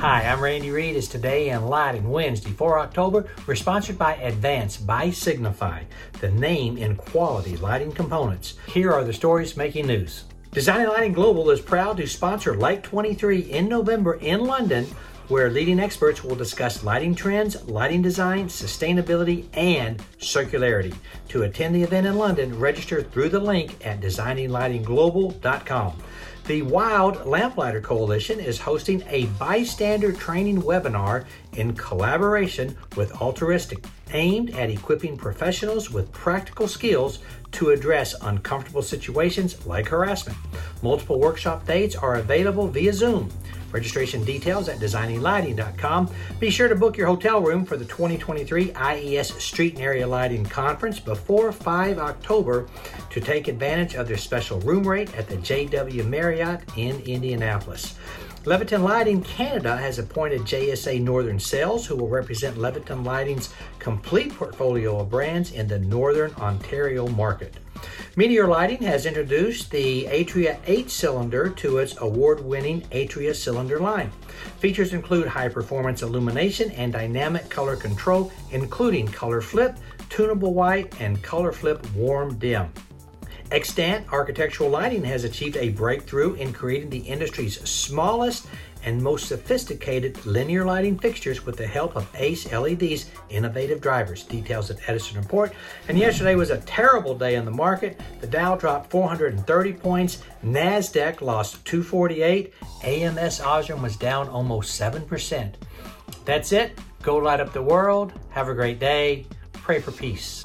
Hi, I'm Randy Reid. It's Today in Lighting, Wednesday, 4 October. We're sponsored by Advance by Signify, the name in quality lighting components. Here are the stories making news. Designing Lighting Global is proud to sponsor Light 23 in November in London, where leading experts will discuss lighting trends, lighting design, sustainability, and circularity. To attend the event in London, register through the link at designinglightingglobal.com. The Wild Lamplighter Coalition is hosting a bystander training webinar in collaboration with Altruistic, aimed at equipping professionals with practical skills to address uncomfortable situations like harassment. Multiple workshop dates are available via Zoom. Registration details at designinglighting.com. Be sure to book your hotel room for the 2023 IES Street and Area Lighting Conference before 5 October to take advantage of their special room rate at the JW Marriott in Indianapolis. Leviton Lighting Canada has appointed JSA Northern Sales, who will represent Leviton Lighting's complete portfolio of brands in the Northern Ontario market. Meteor Lighting has introduced the Atria 8 cylinder to its award winning Atria cylinder line. Features include high performance illumination and dynamic color control, including color flip, tunable white, and color flip warm dim. Extant Architectural Lighting has achieved a breakthrough in creating the industry's smallest and most sophisticated linear lighting fixtures with the help of Ace LED's innovative drivers. Details at Edison Report. And yesterday was a terrible day in the market. The Dow dropped 430 points. NASDAQ lost 248. AMS Osram was down almost 7%. That's it. Go light up the world. Have a great day. Pray for peace.